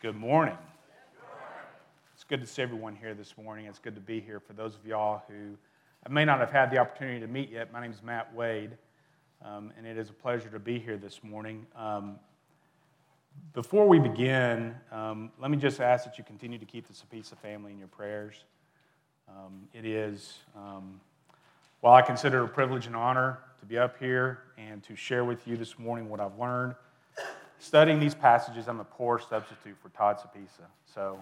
Good morning. It's good to see everyone here this morning. It's good to be here. For those of y'all who I may not have had the opportunity to meet yet, my name is Matt Wade, um, and it is a pleasure to be here this morning. Um, before we begin, um, let me just ask that you continue to keep the Sapisa family in your prayers. Um, it is, um, while I consider it a privilege and honor to be up here and to share with you this morning what I've learned studying these passages, I'm a poor substitute for Todd Sapisa. So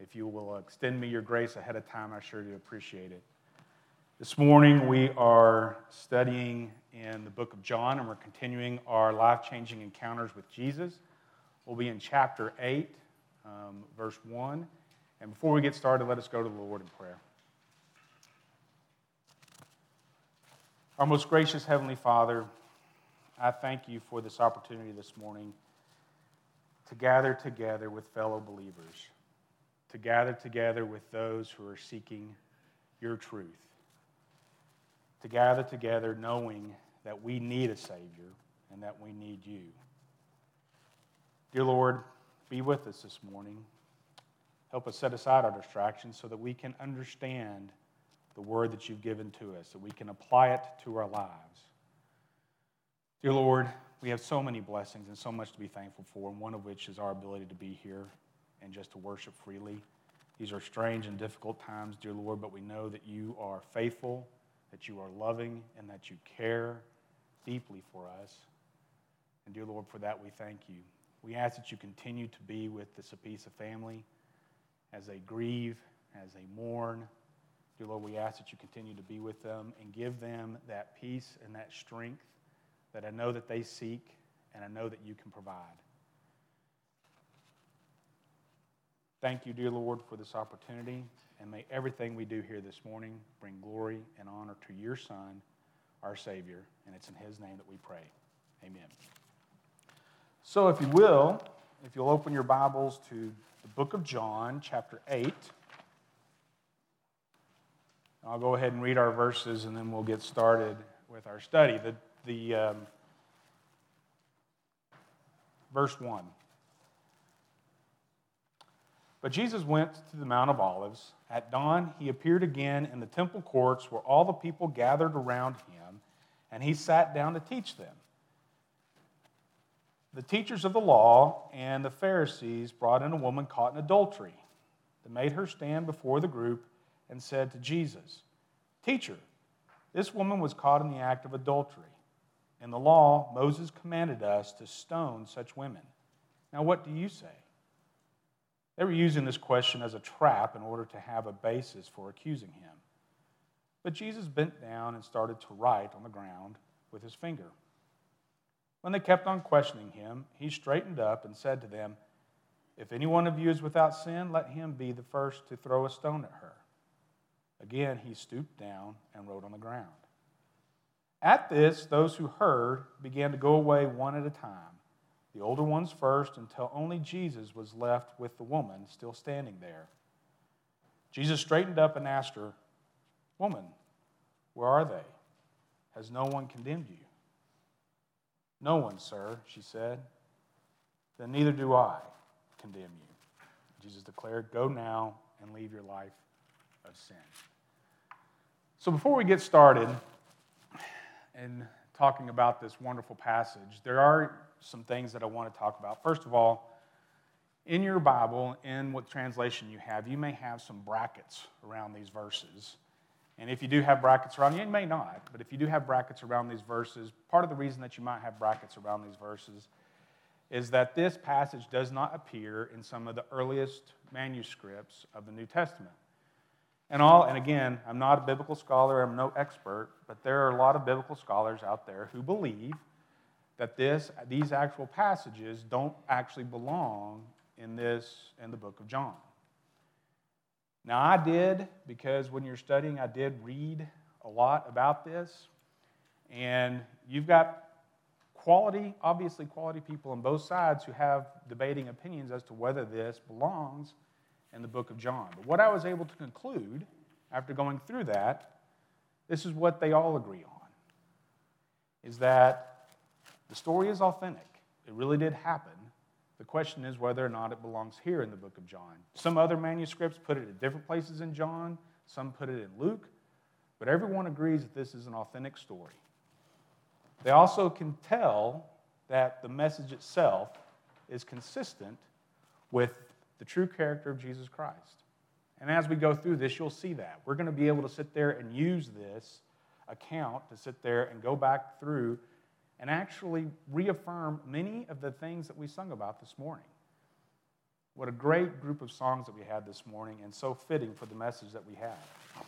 if you will extend me your grace ahead of time, I sure do appreciate it. This morning we are studying in the book of John and we're continuing our life changing encounters with Jesus. We'll be in chapter 8, um, verse 1. And before we get started, let us go to the Lord in prayer. Our most gracious Heavenly Father, I thank you for this opportunity this morning to gather together with fellow believers, to gather together with those who are seeking your truth, to gather together knowing that we need a Savior and that we need you. Dear Lord, be with us this morning. Help us set aside our distractions so that we can understand the word that you've given to us, that we can apply it to our lives. Dear Lord, we have so many blessings and so much to be thankful for, and one of which is our ability to be here and just to worship freely. These are strange and difficult times, dear Lord, but we know that you are faithful, that you are loving, and that you care deeply for us. And dear Lord, for that we thank you. We ask that you continue to be with the Sapisa family as they grieve, as they mourn. Dear Lord, we ask that you continue to be with them and give them that peace and that strength that I know that they seek and I know that you can provide. Thank you, dear Lord, for this opportunity, and may everything we do here this morning bring glory and honor to your Son, our Savior, and it's in His name that we pray. Amen. So, if you will, if you'll open your Bibles to the book of John, chapter 8. I'll go ahead and read our verses and then we'll get started with our study. The the um, verse 1. But Jesus went to the Mount of Olives. At dawn, he appeared again in the temple courts where all the people gathered around him, and he sat down to teach them. The teachers of the law and the Pharisees brought in a woman caught in adultery. They made her stand before the group and said to Jesus, Teacher, this woman was caught in the act of adultery. In the law, Moses commanded us to stone such women. Now, what do you say? They were using this question as a trap in order to have a basis for accusing him. But Jesus bent down and started to write on the ground with his finger. When they kept on questioning him, he straightened up and said to them, If any one of you is without sin, let him be the first to throw a stone at her. Again, he stooped down and wrote on the ground. At this, those who heard began to go away one at a time, the older ones first, until only Jesus was left with the woman still standing there. Jesus straightened up and asked her, Woman, where are they? Has no one condemned you? No one, sir, she said. Then neither do I condemn you. Jesus declared, Go now and leave your life of sin. So before we get started, in talking about this wonderful passage, there are some things that I want to talk about. First of all, in your Bible, in what translation you have, you may have some brackets around these verses. And if you do have brackets around, you may not, but if you do have brackets around these verses, part of the reason that you might have brackets around these verses is that this passage does not appear in some of the earliest manuscripts of the New Testament. And all, and again, I'm not a biblical scholar, I'm no expert, but there are a lot of biblical scholars out there who believe that this, these actual passages don't actually belong in this, in the book of John. Now, I did, because when you're studying, I did read a lot about this. And you've got quality, obviously, quality people on both sides who have debating opinions as to whether this belongs in the book of John. But what I was able to conclude after going through that, this is what they all agree on is that the story is authentic. It really did happen, The question is whether or not it belongs here in the book of John. Some other manuscripts put it at different places in John, some put it in Luke, but everyone agrees that this is an authentic story. They also can tell that the message itself is consistent with the true character of Jesus Christ. And as we go through this, you'll see that. We're going to be able to sit there and use this account to sit there and go back through and actually reaffirm many of the things that we sung about this morning. What a great group of songs that we had this morning, and so fitting for the message that we have.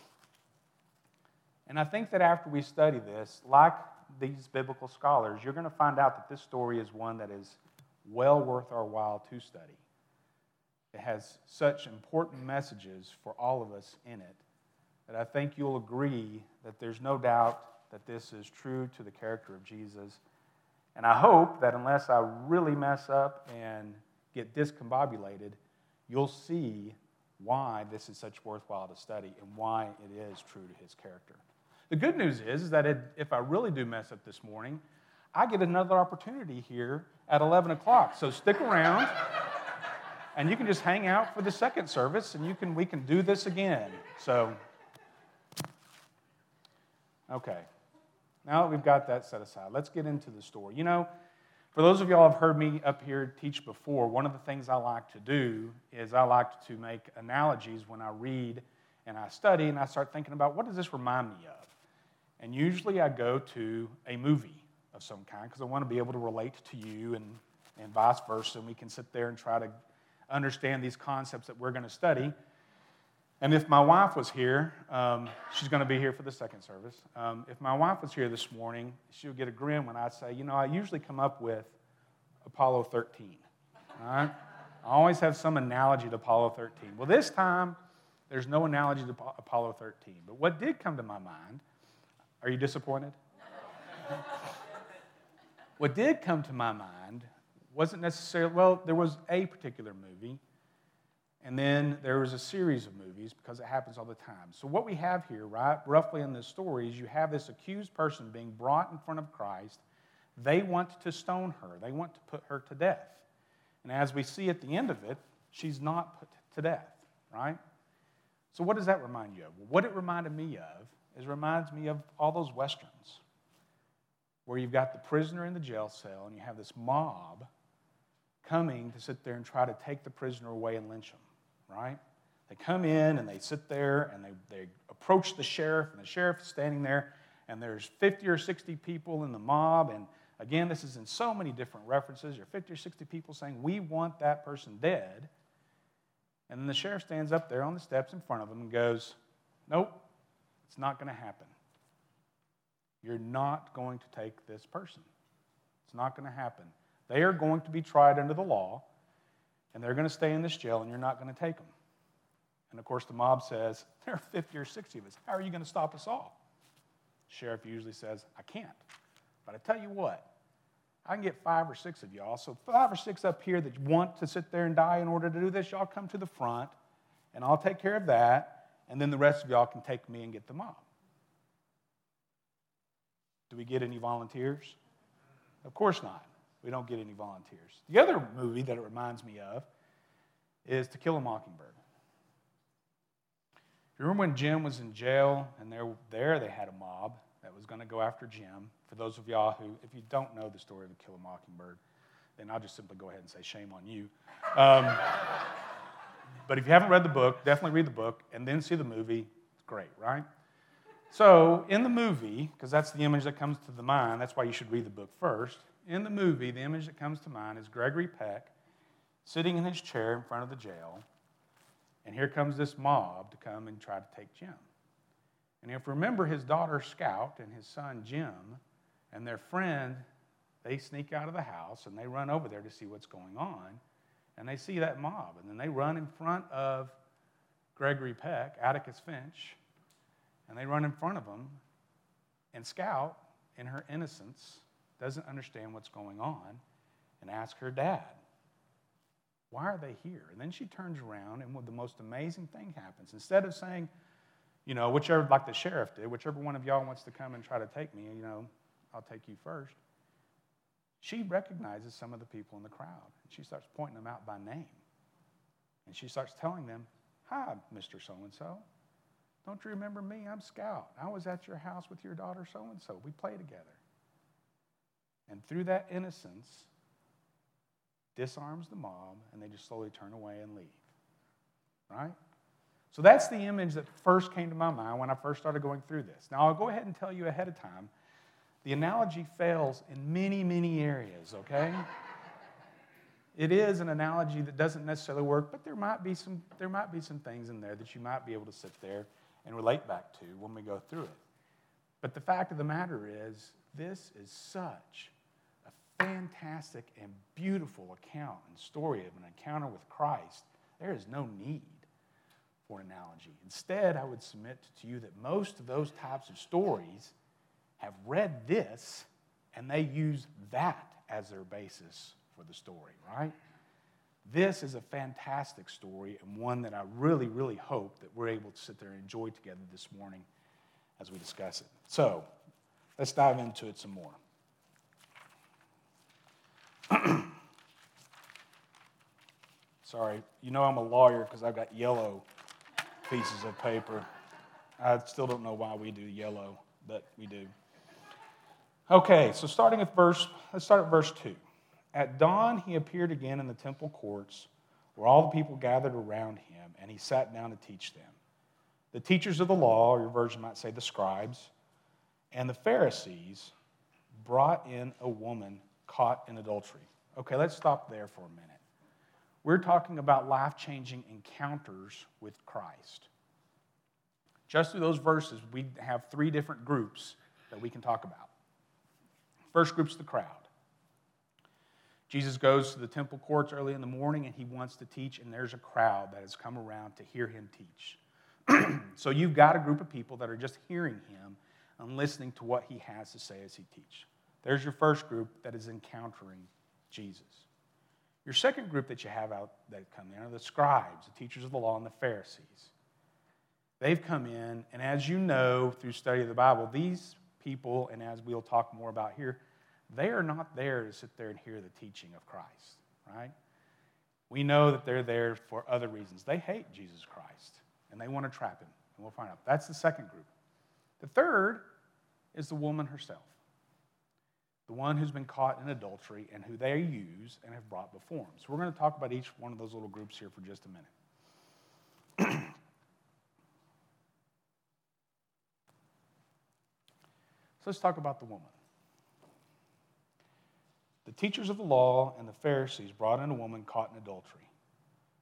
And I think that after we study this, like these biblical scholars, you're going to find out that this story is one that is well worth our while to study. It has such important messages for all of us in it that I think you'll agree that there's no doubt that this is true to the character of Jesus. And I hope that unless I really mess up and get discombobulated, you'll see why this is such worthwhile to study and why it is true to his character. The good news is, that it, if I really do mess up this morning, I get another opportunity here at 11 o'clock. So stick around, and you can just hang out for the second service, and you can, we can do this again. So, okay. Now that we've got that set aside, let's get into the story. You know, for those of y'all have heard me up here teach before, one of the things I like to do is I like to make analogies when I read and I study and I start thinking about what does this remind me of? And usually I go to a movie of some kind because I want to be able to relate to you and, and vice versa. And we can sit there and try to understand these concepts that we're going to study. And if my wife was here, um, she's going to be here for the second service. Um, if my wife was here this morning, she would get a grin when I say, you know, I usually come up with Apollo 13. All right? I always have some analogy to Apollo 13. Well, this time, there's no analogy to Apollo 13. But what did come to my mind, are you disappointed? what did come to my mind wasn't necessarily, well, there was a particular movie and then there was a series of movies because it happens all the time. So, what we have here, right, roughly in this story, is you have this accused person being brought in front of Christ. They want to stone her, they want to put her to death. And as we see at the end of it, she's not put to death, right? So, what does that remind you of? Well, what it reminded me of is reminds me of all those westerns where you've got the prisoner in the jail cell and you have this mob coming to sit there and try to take the prisoner away and lynch him right? They come in and they sit there and they, they approach the sheriff, and the sheriff is standing there, and there's 50 or 60 people in the mob. And again, this is in so many different references. There are 50 or 60 people saying, We want that person dead. And then the sheriff stands up there on the steps in front of them and goes, Nope, it's not going to happen. You're not going to take this person. It's not going to happen. They are going to be tried under the law and they're going to stay in this jail, and you're not going to take them. And of course, the mob says, There are 50 or 60 of us. How are you going to stop us all? The sheriff usually says, I can't. But I tell you what, I can get five or six of y'all. So, five or six up here that want to sit there and die in order to do this, y'all come to the front, and I'll take care of that. And then the rest of y'all can take me and get the mob. Do we get any volunteers? Of course not. We don't get any volunteers. The other movie that it reminds me of is To Kill a Mockingbird. You remember when Jim was in jail and there, there they had a mob that was going to go after Jim? For those of y'all who, if you don't know the story of To Kill a Mockingbird, then I'll just simply go ahead and say shame on you. Um, but if you haven't read the book, definitely read the book and then see the movie. It's great, right? So, in the movie, because that's the image that comes to the mind, that's why you should read the book first in the movie, the image that comes to mind is Gregory Peck sitting in his chair in front of the jail, and here comes this mob to come and try to take Jim. And if you remember his daughter Scout and his son Jim and their friend, they sneak out of the house and they run over there to see what's going on, and they see that mob, and then they run in front of Gregory Peck, Atticus Finch, and they run in front of him, and Scout, in her innocence, doesn't understand what's going on, and asks her dad, Why are they here? And then she turns around, and the most amazing thing happens. Instead of saying, you know, whichever, like the sheriff did, whichever one of y'all wants to come and try to take me, you know, I'll take you first. she recognizes some of the people in the crowd. And she starts pointing them out by name. And she starts telling them, Hi, Mr. So and so. Don't you remember me? I'm Scout. I was at your house with your daughter so and so. We play together. And through that innocence, disarms the mob, and they just slowly turn away and leave. Right? So that's the image that first came to my mind when I first started going through this. Now, I'll go ahead and tell you ahead of time the analogy fails in many, many areas, okay? it is an analogy that doesn't necessarily work, but there might be some there might be some things in there that you might be able to sit there and relate back to when we go through it. But the fact of the matter is, this is such a fantastic and beautiful account and story of an encounter with Christ. There is no need for an analogy. Instead, I would submit to you that most of those types of stories have read this and they use that as their basis for the story, right? This is a fantastic story and one that I really, really hope that we're able to sit there and enjoy together this morning as we discuss it. So, let's dive into it some more. Sorry, you know I'm a lawyer because I've got yellow pieces of paper. I still don't know why we do yellow, but we do. Okay, so starting with verse, let's start at verse 2. At dawn, he appeared again in the temple courts where all the people gathered around him, and he sat down to teach them. The teachers of the law, or your version might say the scribes, and the Pharisees brought in a woman caught in adultery. Okay, let's stop there for a minute. We're talking about life changing encounters with Christ. Just through those verses, we have three different groups that we can talk about. First group's the crowd. Jesus goes to the temple courts early in the morning and he wants to teach, and there's a crowd that has come around to hear him teach. so you've got a group of people that are just hearing him and listening to what he has to say as he teaches. There's your first group that is encountering Jesus. Your second group that you have out that come in are the scribes, the teachers of the law, and the Pharisees. They've come in, and as you know through study of the Bible, these people, and as we'll talk more about here, they are not there to sit there and hear the teaching of Christ, right? We know that they're there for other reasons. They hate Jesus Christ and they want to trap him, and we'll find out. That's the second group. The third is the woman herself, the one who's been caught in adultery and who they use and have brought before him. So we're going to talk about each one of those little groups here for just a minute. So let's talk about the woman. The teachers of the law and the Pharisees brought in a woman caught in adultery.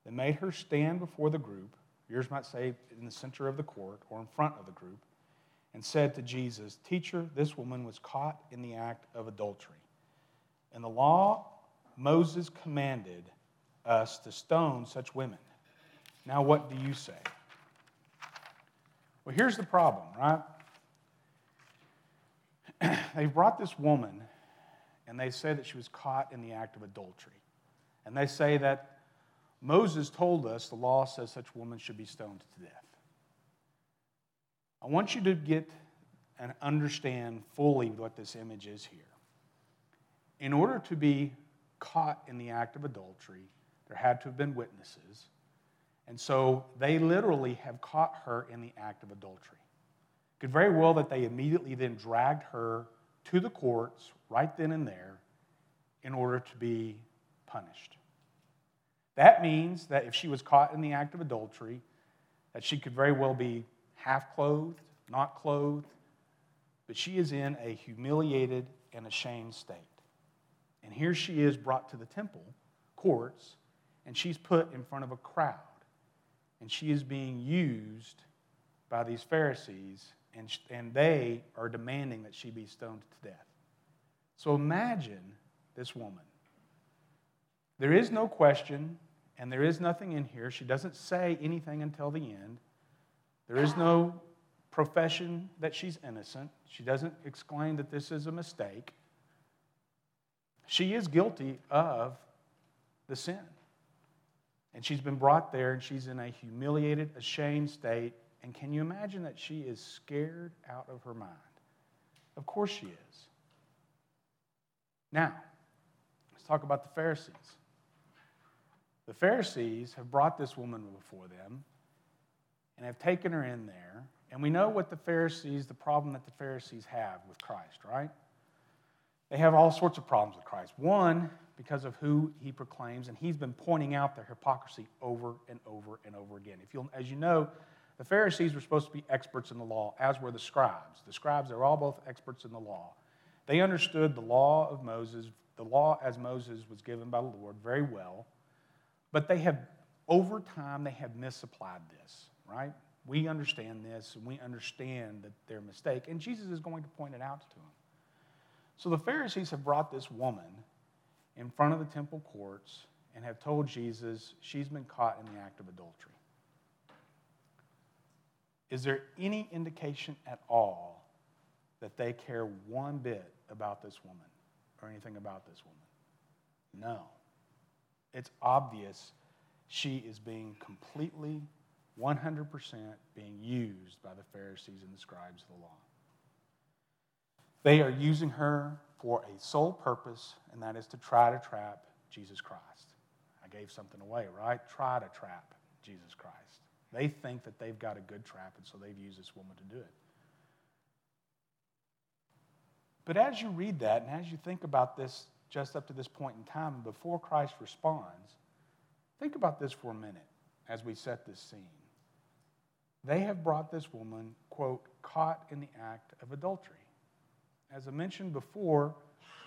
They made her stand before the group, yours might say in the center of the court or in front of the group, and said to Jesus, Teacher, this woman was caught in the act of adultery. In the law, Moses commanded us to stone such women. Now, what do you say? Well, here's the problem, right? they brought this woman and they say that she was caught in the act of adultery. And they say that Moses told us the law says such woman should be stoned to death. I want you to get and understand fully what this image is here. In order to be caught in the act of adultery, there had to have been witnesses. And so they literally have caught her in the act of adultery. Could very well that they immediately then dragged her to the courts right then and there in order to be punished. That means that if she was caught in the act of adultery, that she could very well be half clothed, not clothed, but she is in a humiliated and ashamed state. And here she is brought to the temple courts, and she's put in front of a crowd. And she is being used by these Pharisees and, and they are demanding that she be stoned to death. So imagine this woman. There is no question, and there is nothing in here. She doesn't say anything until the end. There is no profession that she's innocent. She doesn't exclaim that this is a mistake. She is guilty of the sin. And she's been brought there, and she's in a humiliated, ashamed state and can you imagine that she is scared out of her mind? Of course she is. Now, let's talk about the Pharisees. The Pharisees have brought this woman before them and have taken her in there. And we know what the Pharisees, the problem that the Pharisees have with Christ, right? They have all sorts of problems with Christ. One, because of who he proclaims, and he's been pointing out their hypocrisy over and over and over again. If you'll, as you know, the Pharisees were supposed to be experts in the law, as were the scribes. The scribes, they were all both experts in the law. They understood the law of Moses, the law as Moses was given by the Lord, very well. But they have, over time, they have misapplied this, right? We understand this, and we understand that their mistake, and Jesus is going to point it out to them. So the Pharisees have brought this woman in front of the temple courts and have told Jesus she's been caught in the act of adultery. Is there any indication at all that they care one bit about this woman or anything about this woman? No. It's obvious she is being completely, 100% being used by the Pharisees and the scribes of the law. They are using her for a sole purpose, and that is to try to trap Jesus Christ. I gave something away, right? Try to trap Jesus Christ. They think that they've got a good trap, and so they've used this woman to do it. But as you read that, and as you think about this just up to this point in time, before Christ responds, think about this for a minute as we set this scene. They have brought this woman, quote, caught in the act of adultery as I mentioned before,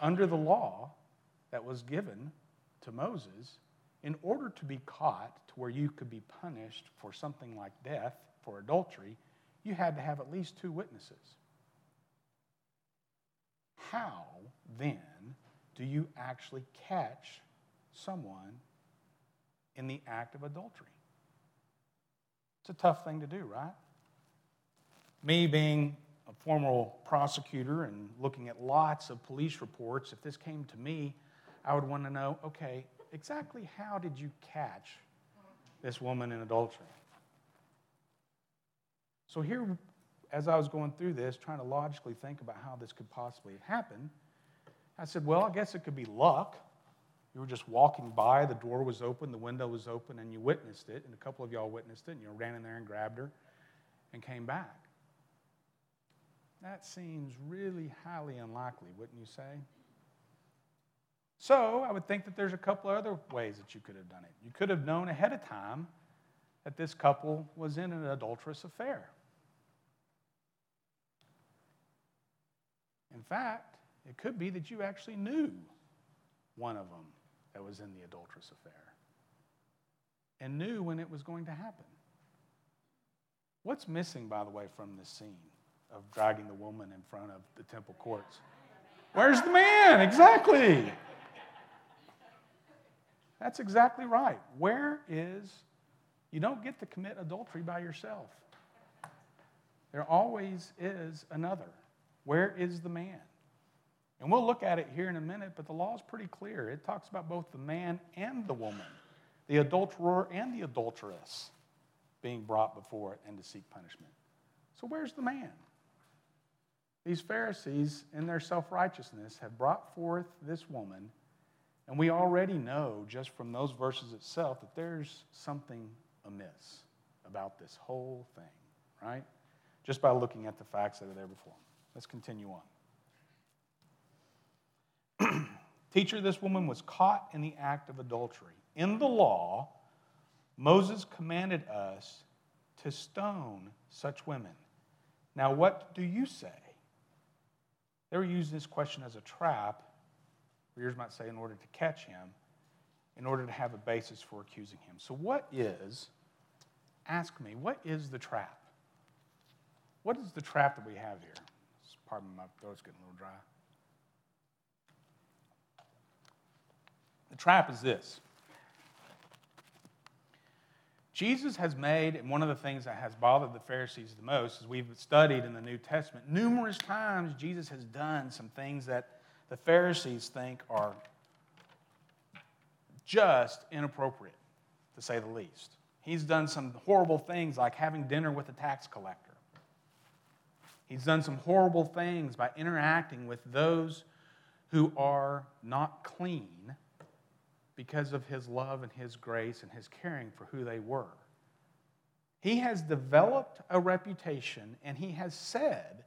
under the law that was given to Moses, in order to be caught to where you could be punished for something like death, for adultery, you had to have at least two witnesses. How, then, do you actually catch someone in the act of adultery? It's a tough thing to do, right? Me being a former prosecutor and looking at lots of police reports, if this came to me, I would want to know okay, exactly how did you catch this woman in adultery? So, here, as I was going through this, trying to logically think about how this could possibly happen, I said, well, I guess it could be luck. You were just walking by, the door was open, the window was open, and you witnessed it, and a couple of y'all witnessed it, and you ran in there and grabbed her and came back. That seems really highly unlikely, wouldn't you say? So I would think that there's a couple of other ways that you could have done it. You could have known ahead of time that this couple was in an adulterous affair. In fact, it could be that you actually knew one of them that was in the adulterous affair and knew when it was going to happen. What's missing, by the way, from this scene? of dragging the woman in front of the temple courts. Where's the man? Exactly. That's exactly right. Where is, you don't get to commit adultery by yourself. There always is another. Where is the man? And we'll look at it here in a minute, but the law is pretty clear. It talks about both the man and the woman, the adulterer and the adulteress being brought before it and to seek punishment. So, where's the man? These Pharisees, in their self righteousness, have brought forth this woman, and we already know just from those verses itself that there's something amiss about this whole thing, right? Just by looking at the facts that are there before. Let's continue on. Teacher, this woman was caught in the act of adultery. In the law, Moses commanded us to stone such women. Now, what do you say? They were using this question as a trap, readers might say, in order to catch him, in order to have a basis for accusing him. So, what is, ask me, what is the trap? What is the trap that we have here? Pardon my throat's getting a little dry. The trap is this Jesus has made, and one of the things that has bothered the Pharisees the most, as we've studied in the New Testament, numerous times Jesus has done some things that the Pharisees think are just inappropriate, to say the least. He's done some horrible things like having dinner with a tax collector. He's done some horrible things by interacting with those who are not clean because of his love and his grace and his caring for who they were. He has developed a reputation and he has said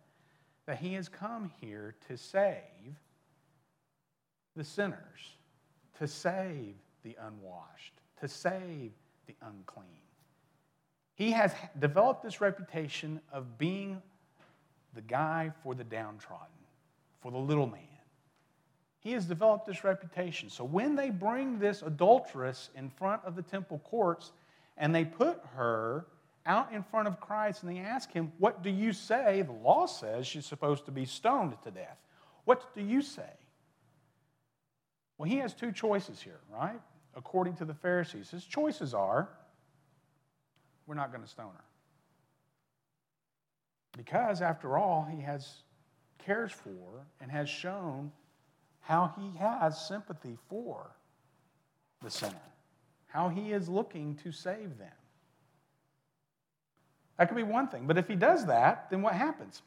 that he has come here to save the sinners, to save the unwashed, to save the unclean. He has developed this reputation of being the guy for the downtrodden, for the little man. He has developed this reputation. So when they bring this adulteress in front of the temple courts and they put her out in front of Christ and they ask him, What do you say? The law says she's supposed to be stoned to death. What do you say? Well, he has two choices here, right? According to the Pharisees. His choices are we're not going to stone her. Because, after all, he has cares for and has shown how he has sympathy for the sinner, how he is looking to save them. That could be one thing. But if he does that, then what happens?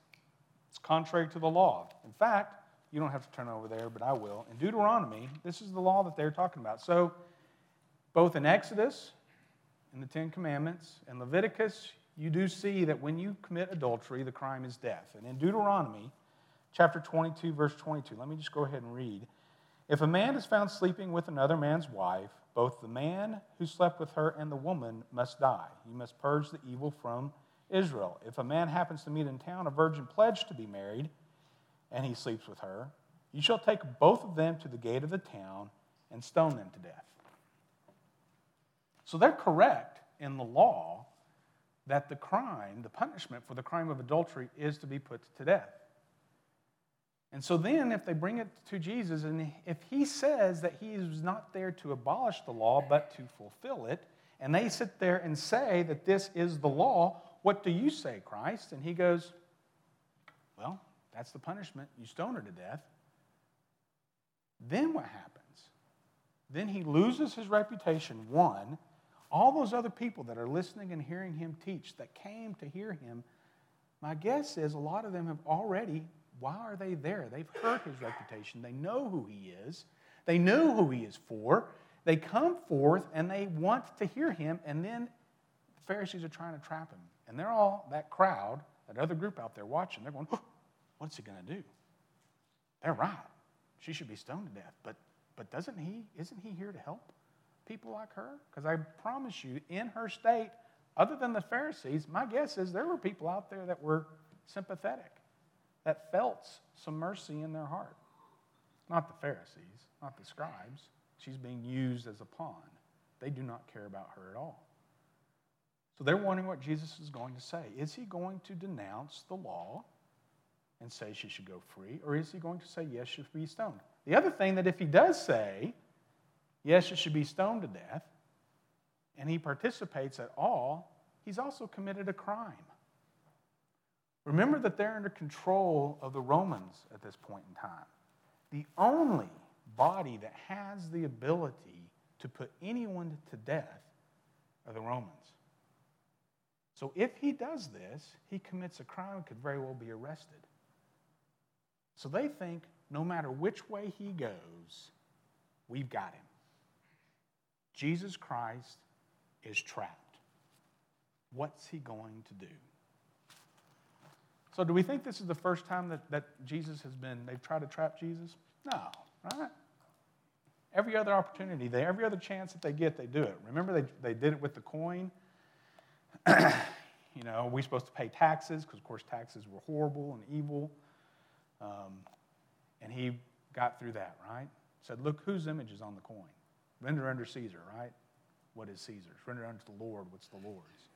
It's contrary to the law. In fact, you don't have to turn over there, but I will. In Deuteronomy, this is the law that they're talking about. So, both in Exodus, in the Ten Commandments, and Leviticus, you do see that when you commit adultery, the crime is death. And in Deuteronomy, chapter 22, verse 22, let me just go ahead and read. If a man is found sleeping with another man's wife, both the man who slept with her and the woman must die. You must purge the evil from Israel. If a man happens to meet in town a virgin pledged to be married, and he sleeps with her, you shall take both of them to the gate of the town and stone them to death. So they're correct in the law that the crime, the punishment for the crime of adultery, is to be put to death. And so then, if they bring it to Jesus, and if he says that he is not there to abolish the law, but to fulfill it, and they sit there and say that this is the law, what do you say, Christ? And he goes, Well, that's the punishment. You stone her to death. Then what happens? Then he loses his reputation, one. All those other people that are listening and hearing him teach that came to hear him, my guess is a lot of them have already why are they there? They've heard his reputation. They know who he is. They know who he is for. They come forth and they want to hear him, and then the Pharisees are trying to trap him. And they're all, that crowd, that other group out there watching, they're going, what's he going to do? They're right. She should be stoned to death. But, but doesn't he, isn't he here to help people like her? Because I promise you, in her state, other than the Pharisees, my guess is there were people out there that were sympathetic that felt some mercy in their heart. Not the Pharisees, not the scribes. She's being used as a pawn. They do not care about her at all. So they're wondering what Jesus is going to say. Is he going to denounce the law and say she should go free, or is he going to say, yes, she should be stoned? The other thing that if he does say, yes, she should be stoned to death, and he participates at all, he's also committed a crime. Remember that they're under control of the Romans at this point in time. The only body that has the ability to put anyone to death are the Romans. So if he does this, he commits a crime, and could very well be arrested. So they think no matter which way he goes, we've got him. Jesus Christ is trapped. What's he going to do? So, do we think this is the first time that, that Jesus has been, they've tried to trap Jesus? No, right? Every other opportunity, they, every other chance that they get, they do it. Remember, they, they did it with the coin. you know, we're supposed to pay taxes because, of course, taxes were horrible and evil. Um, and he got through that, right? Said, Look, whose image is on the coin? Render unto Caesar, right? What is Caesar's? Render unto the Lord what's the Lord's.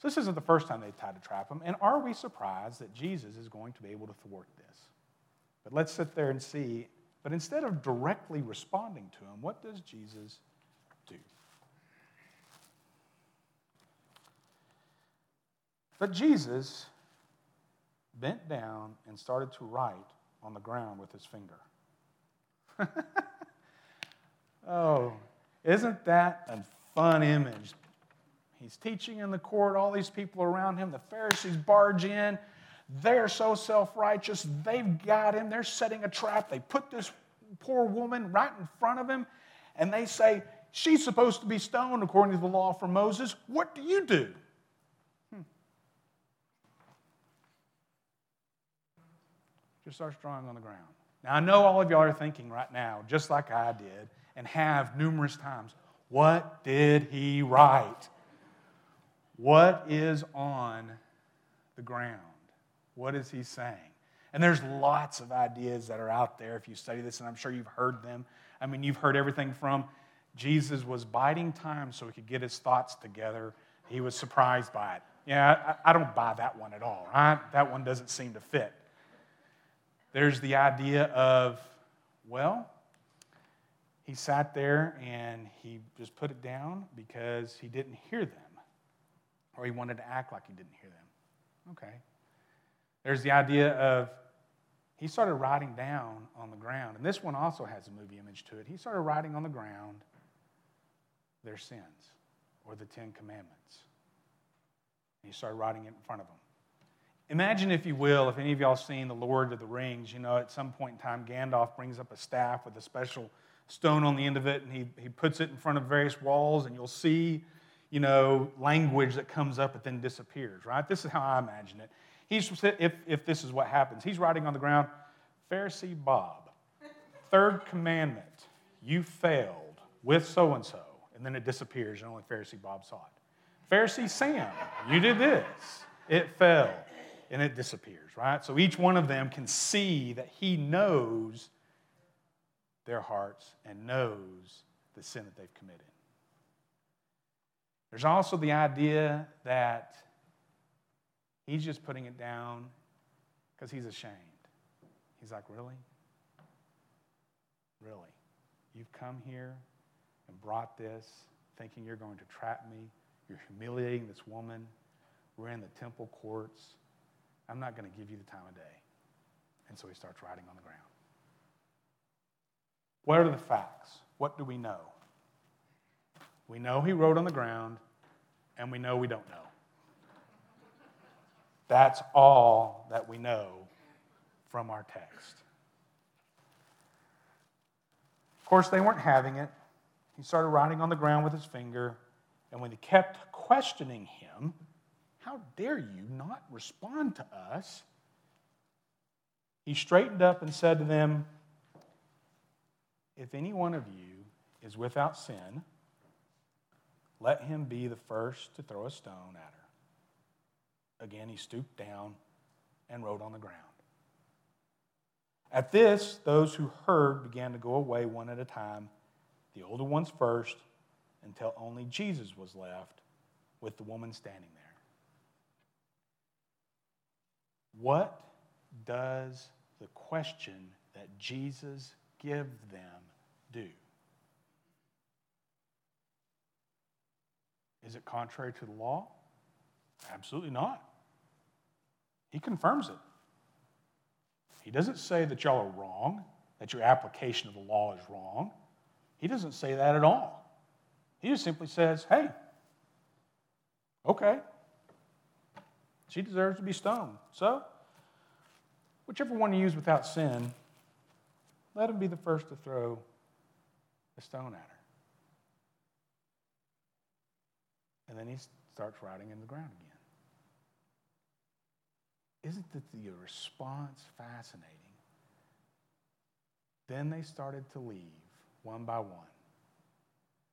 So this isn't the first time they've tried to trap him. And are we surprised that Jesus is going to be able to thwart this? But let's sit there and see. But instead of directly responding to him, what does Jesus do? But Jesus bent down and started to write on the ground with his finger. oh, isn't that a fun image? He's teaching in the court, all these people around him. The Pharisees barge in. They're so self righteous. They've got him. They're setting a trap. They put this poor woman right in front of him. and they say, She's supposed to be stoned according to the law from Moses. What do you do? Hmm. Just starts drawing on the ground. Now, I know all of y'all are thinking right now, just like I did, and have numerous times, what did he write? What is on the ground? What is he saying? And there's lots of ideas that are out there if you study this, and I'm sure you've heard them. I mean, you've heard everything from Jesus was biding time so he could get his thoughts together. He was surprised by it. Yeah, I, don't buy that one at all, right? That one doesn't seem to fit. There's the idea of, well, he sat there and he just put it down because he didn't hear them, or he wanted to act like he didn't hear them. Okay. There's the idea of he started writing down on the ground, and this one also has a movie image to it. He started writing on the ground their sins or the Ten Commandments. And he started writing it in front of them. Imagine, if you will, if any of y'all seen The Lord of the Rings, you know, at some point in time, Gandalf brings up a staff with a special stone on the end of it, and he, he puts it in front of various walls, and you'll see, you know, language that comes up but then disappears, right? This is how I imagine it. He's, if, if this is what happens, he's writing on the ground, Pharisee Bob, third commandment, you failed with so and so and then it disappears, and only Pharisee Bob saw it. Pharisee Sam, you did this. It fell, and it disappears, right? So each one of them can see that he knows their hearts and knows the sin that they've committed. There's also the idea that he's just putting it down because he's ashamed. He's like, Really? Really? You've come here and brought this thinking you're going to trap me. You're humiliating this woman. We're in the temple courts. I'm not going to give you the time of day. And so he starts writing on the ground. What are the facts? What do we know? We know he wrote on the ground, and we know we don't know. That's all that we know from our text. Of course, they weren't having it. He started writing on the ground with his finger, and when they kept questioning him, How dare you not respond to us? He straightened up and said to them, If any one of you is without sin, let him be the first to throw a stone at her. Again, he stooped down and wrote on the ground. At this, those who heard began to go away one at a time the older ones first, until only Jesus was left with the woman standing there. What does the question that Jesus gives them do? Is it contrary to the law? Absolutely not. He confirms it. He doesn't say that y'all are wrong, that your application of the law is wrong. He doesn't say that at all. He just simply says, hey, okay, she deserves to be stoned. So, whichever one you use without sin, let him be the first to throw a stone at her. And then he starts writing in the ground again. Isn't the response fascinating? Then they started to leave one by one.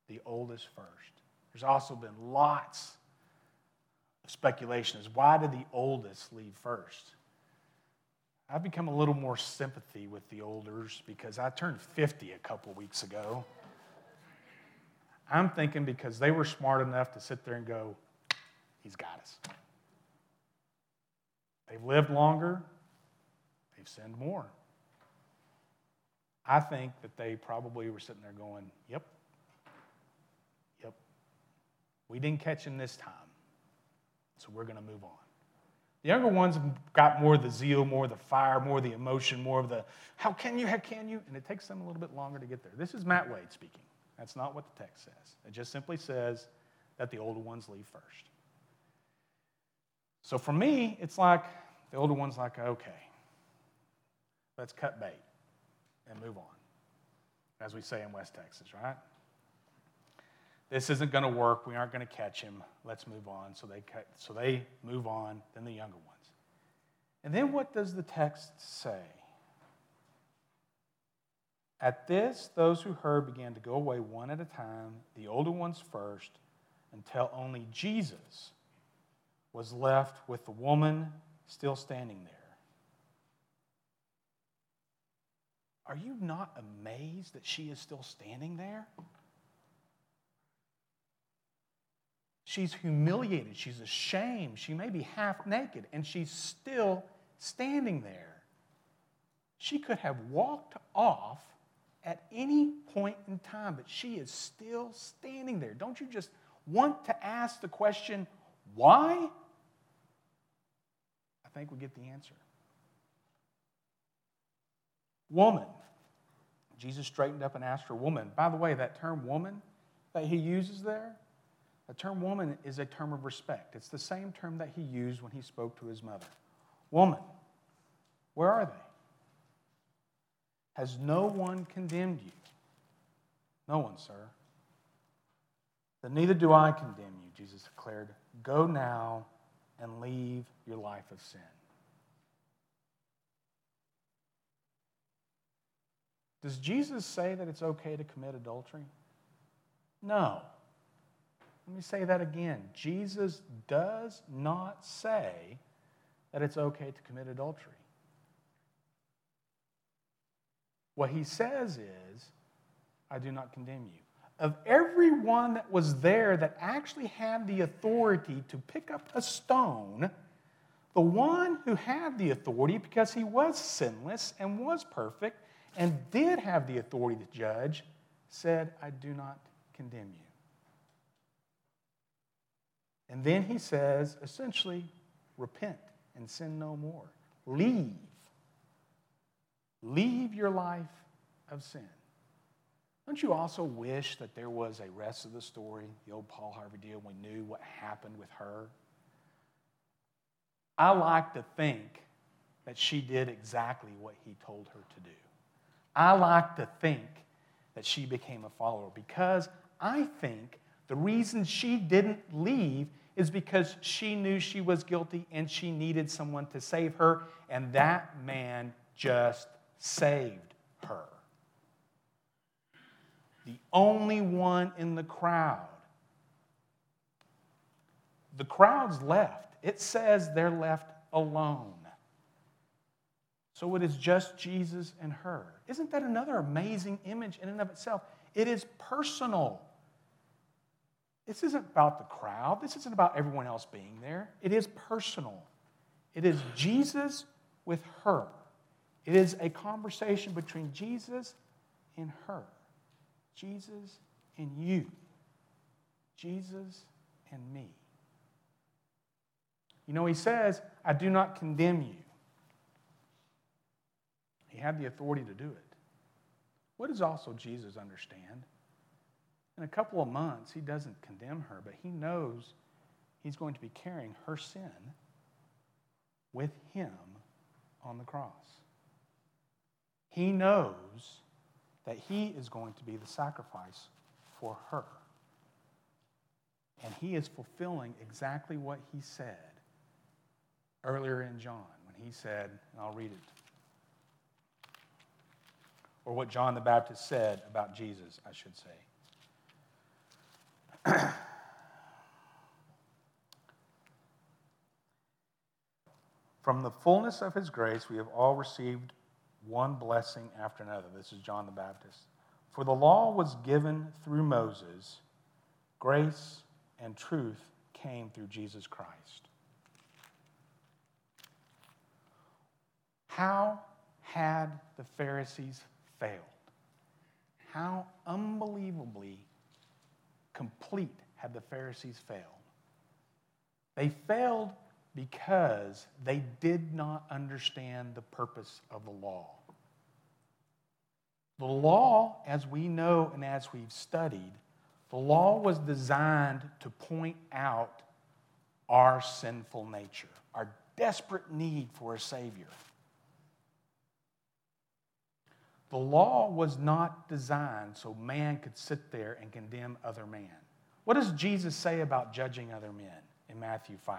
The oldest first. There's also been lots of speculation as why did the oldest leave first? I've become a little more sympathy with the olders because I turned 50 a couple weeks ago. I'm thinking because they were smart enough to sit there and go, He's got us. They've lived longer, they've sinned more. I think that they probably were sitting there going, Yep, yep. We didn't catch him this time, so we're going to move on. The younger ones got more of the zeal, more of the fire, more of the emotion, more of the how can you, how can you? And it takes them a little bit longer to get there. This is Matt Wade speaking. That's not what the text says. It just simply says that the older ones leave first. So for me, it's like the older one's like, okay, let's cut bait and move on. as we say in West Texas, right? This isn't going to work. We aren't going to catch him. Let's move on. So they, so they move on, then the younger ones. And then what does the text say? At this, those who heard began to go away one at a time, the older ones first, until only Jesus was left with the woman still standing there. Are you not amazed that she is still standing there? She's humiliated. She's ashamed. She may be half naked, and she's still standing there. She could have walked off at any point in time, but she is still standing there. Don't you just want to ask the question, why? I think we get the answer. Woman. Jesus straightened up and asked her, Woman. By the way, that term woman that he uses there, the term woman is a term of respect. It's the same term that he used when he spoke to his mother. Woman, where are they? Has no one condemned you? No one, sir. Then neither do I condemn you, Jesus declared. Go now and leave your life of sin. Does Jesus say that it's okay to commit adultery? No. Let me say that again. Jesus does not say that it's okay to commit adultery. What he says is, I do not condemn you. Of everyone that was there that actually had the authority to pick up a stone, the one who had the authority, because he was sinless and was perfect and did have the authority to judge, said, I do not condemn you. And then he says, essentially, repent and sin no more. Leave Leave your life of sin. Don't you also wish that there was a rest of the story, the old Paul Harvey deal, we knew what happened with her? I like to think that she did exactly what he told her to do. I like to think that she became a follower because I think the reason she didn't leave is because she knew she was guilty and she needed someone to save her, and that man just saved her. The only one in the crowd. The crowd's left. It says they're left alone. So it is just Jesus and her. Isn't that another amazing image in and of itself? It is personal. This isn't about the crowd. This isn't about everyone else being there. It is personal. It is Jesus with her. It is a conversation between Jesus and her, Jesus and you, Jesus and me. You know, he says, I do not condemn you. He had the authority to do it. What does also Jesus understand? In a couple of months, he doesn't condemn her, but he knows he's going to be carrying her sin with him on the cross. He knows that he is going to be the sacrifice for her. And he is fulfilling exactly what he said earlier in John when he said, and I'll read it, or what John the Baptist said about Jesus, I should say. From the fullness of his grace, we have all received one blessing after another. This is John the Baptist. For the law was given through Moses, grace and truth came through Jesus Christ. How had the Pharisees failed? How unbelievably complete had the Pharisees failed? They failed because they did not understand the purpose of the law. The law, as we know and as we've studied, the law was designed to point out our sinful nature, our desperate need for a Savior. The law was not designed so man could sit there and condemn other man. What does Jesus say about judging other men in Matthew 5?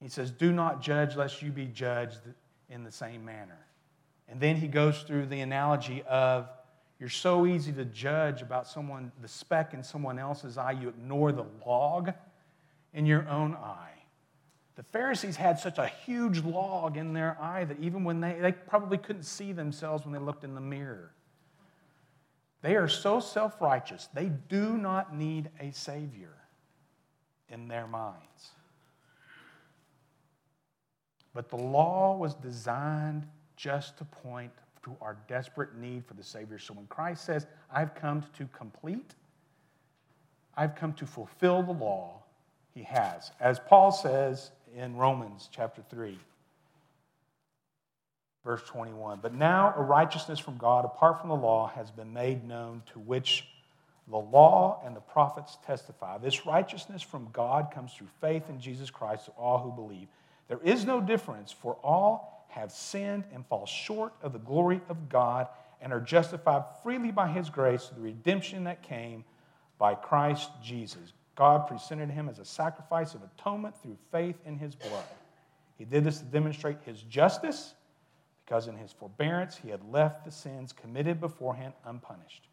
He says, Do not judge lest you be judged in the same manner. And then he goes through the analogy of you're so easy to judge about someone, the speck in someone else's eye, you ignore the log in your own eye. The Pharisees had such a huge log in their eye that even when they, they probably couldn't see themselves when they looked in the mirror. They are so self righteous, they do not need a Savior in their minds. But the law was designed just to point to our desperate need for the Savior. So when Christ says, I've come to complete, I've come to fulfill the law, he has. As Paul says in Romans chapter 3, verse 21. But now a righteousness from God apart from the law has been made known to which the law and the prophets testify. This righteousness from God comes through faith in Jesus Christ to all who believe. There is no difference, for all have sinned and fall short of the glory of God and are justified freely by his grace through the redemption that came by Christ Jesus. God presented him as a sacrifice of atonement through faith in his blood. He did this to demonstrate his justice because in his forbearance he had left the sins committed beforehand unpunished.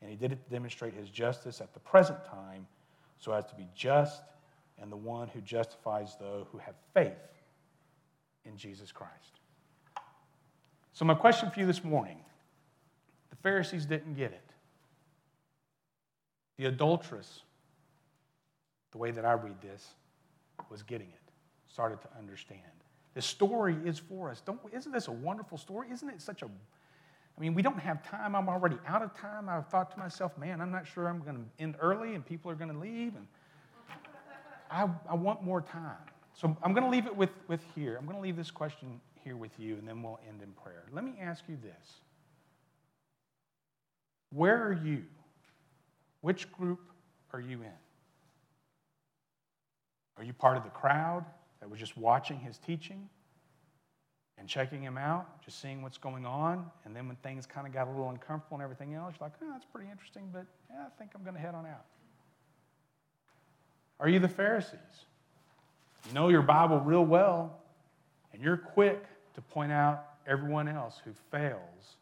And he did it to demonstrate his justice at the present time so as to be just and the one who justifies those who have faith in Jesus Christ. So, my question for you this morning the Pharisees didn't get it. The adulteress the way that I read this, was getting it, started to understand. The story is for us. Don't, isn't this a wonderful story? Isn't it such a I mean, we don't have time. I'm already out of time. I've thought to myself, man, I'm not sure I'm going to end early and people are going to leave. And I, I want more time. So I'm going to leave it with, with here. I'm going to leave this question here with you, and then we'll end in prayer. Let me ask you this Where are you? Which group are you in? Are you part of the crowd that was just watching his teaching and checking him out, just seeing what's going on? And then when things kind of got a little uncomfortable and everything else, you're like, oh, that's pretty interesting, but yeah, I think I'm going to head on out. Are you the Pharisees? You know your Bible real well, and you're quick to point out everyone else who fails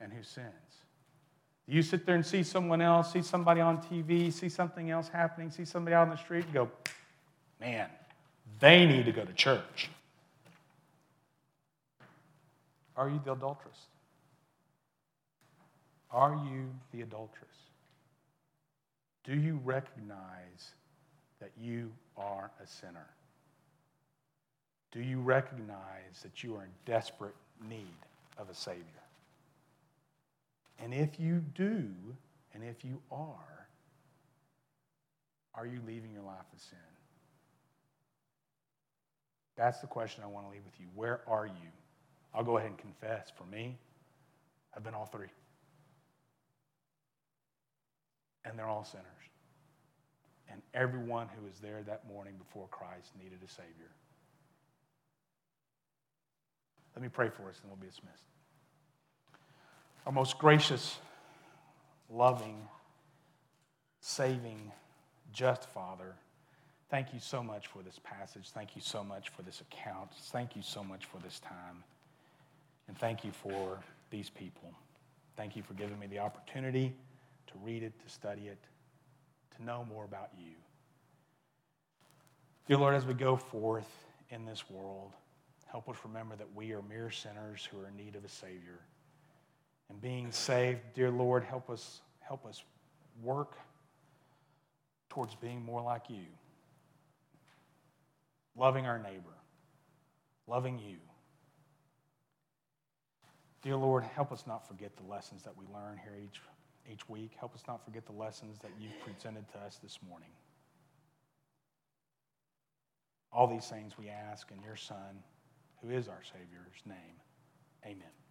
and who sins. You sit there and see someone else, see somebody on TV, see something else happening, see somebody out on the street, go, man, they need to go to church. Are you the adulteress? Are you the adulteress? Do you recognize that you are a sinner? Do you recognize that you are in desperate need of a Savior? And if you do, and if you are, are you leaving your life of sin? That's the question I want to leave with you. Where are you? I'll go ahead and confess. For me, I've been all three. And they're all sinners. And everyone who was there that morning before Christ needed a Savior. Let me pray for us, and we'll be dismissed. Our most gracious, loving, saving, just Father. Thank you so much for this passage. Thank you so much for this account. Thank you so much for this time. And thank you for these people. Thank you for giving me the opportunity to read it, to study it, to know more about you. Dear Lord, as we go forth in this world, help us remember that we are mere sinners who are in need of a Savior. And being saved, dear Lord, help us, help us work towards being more like you loving our neighbor, loving you. Dear Lord, help us not forget the lessons that we learn here each, each week. Help us not forget the lessons that you've presented to us this morning. All these things we ask in your Son, who is our Savior's name. Amen.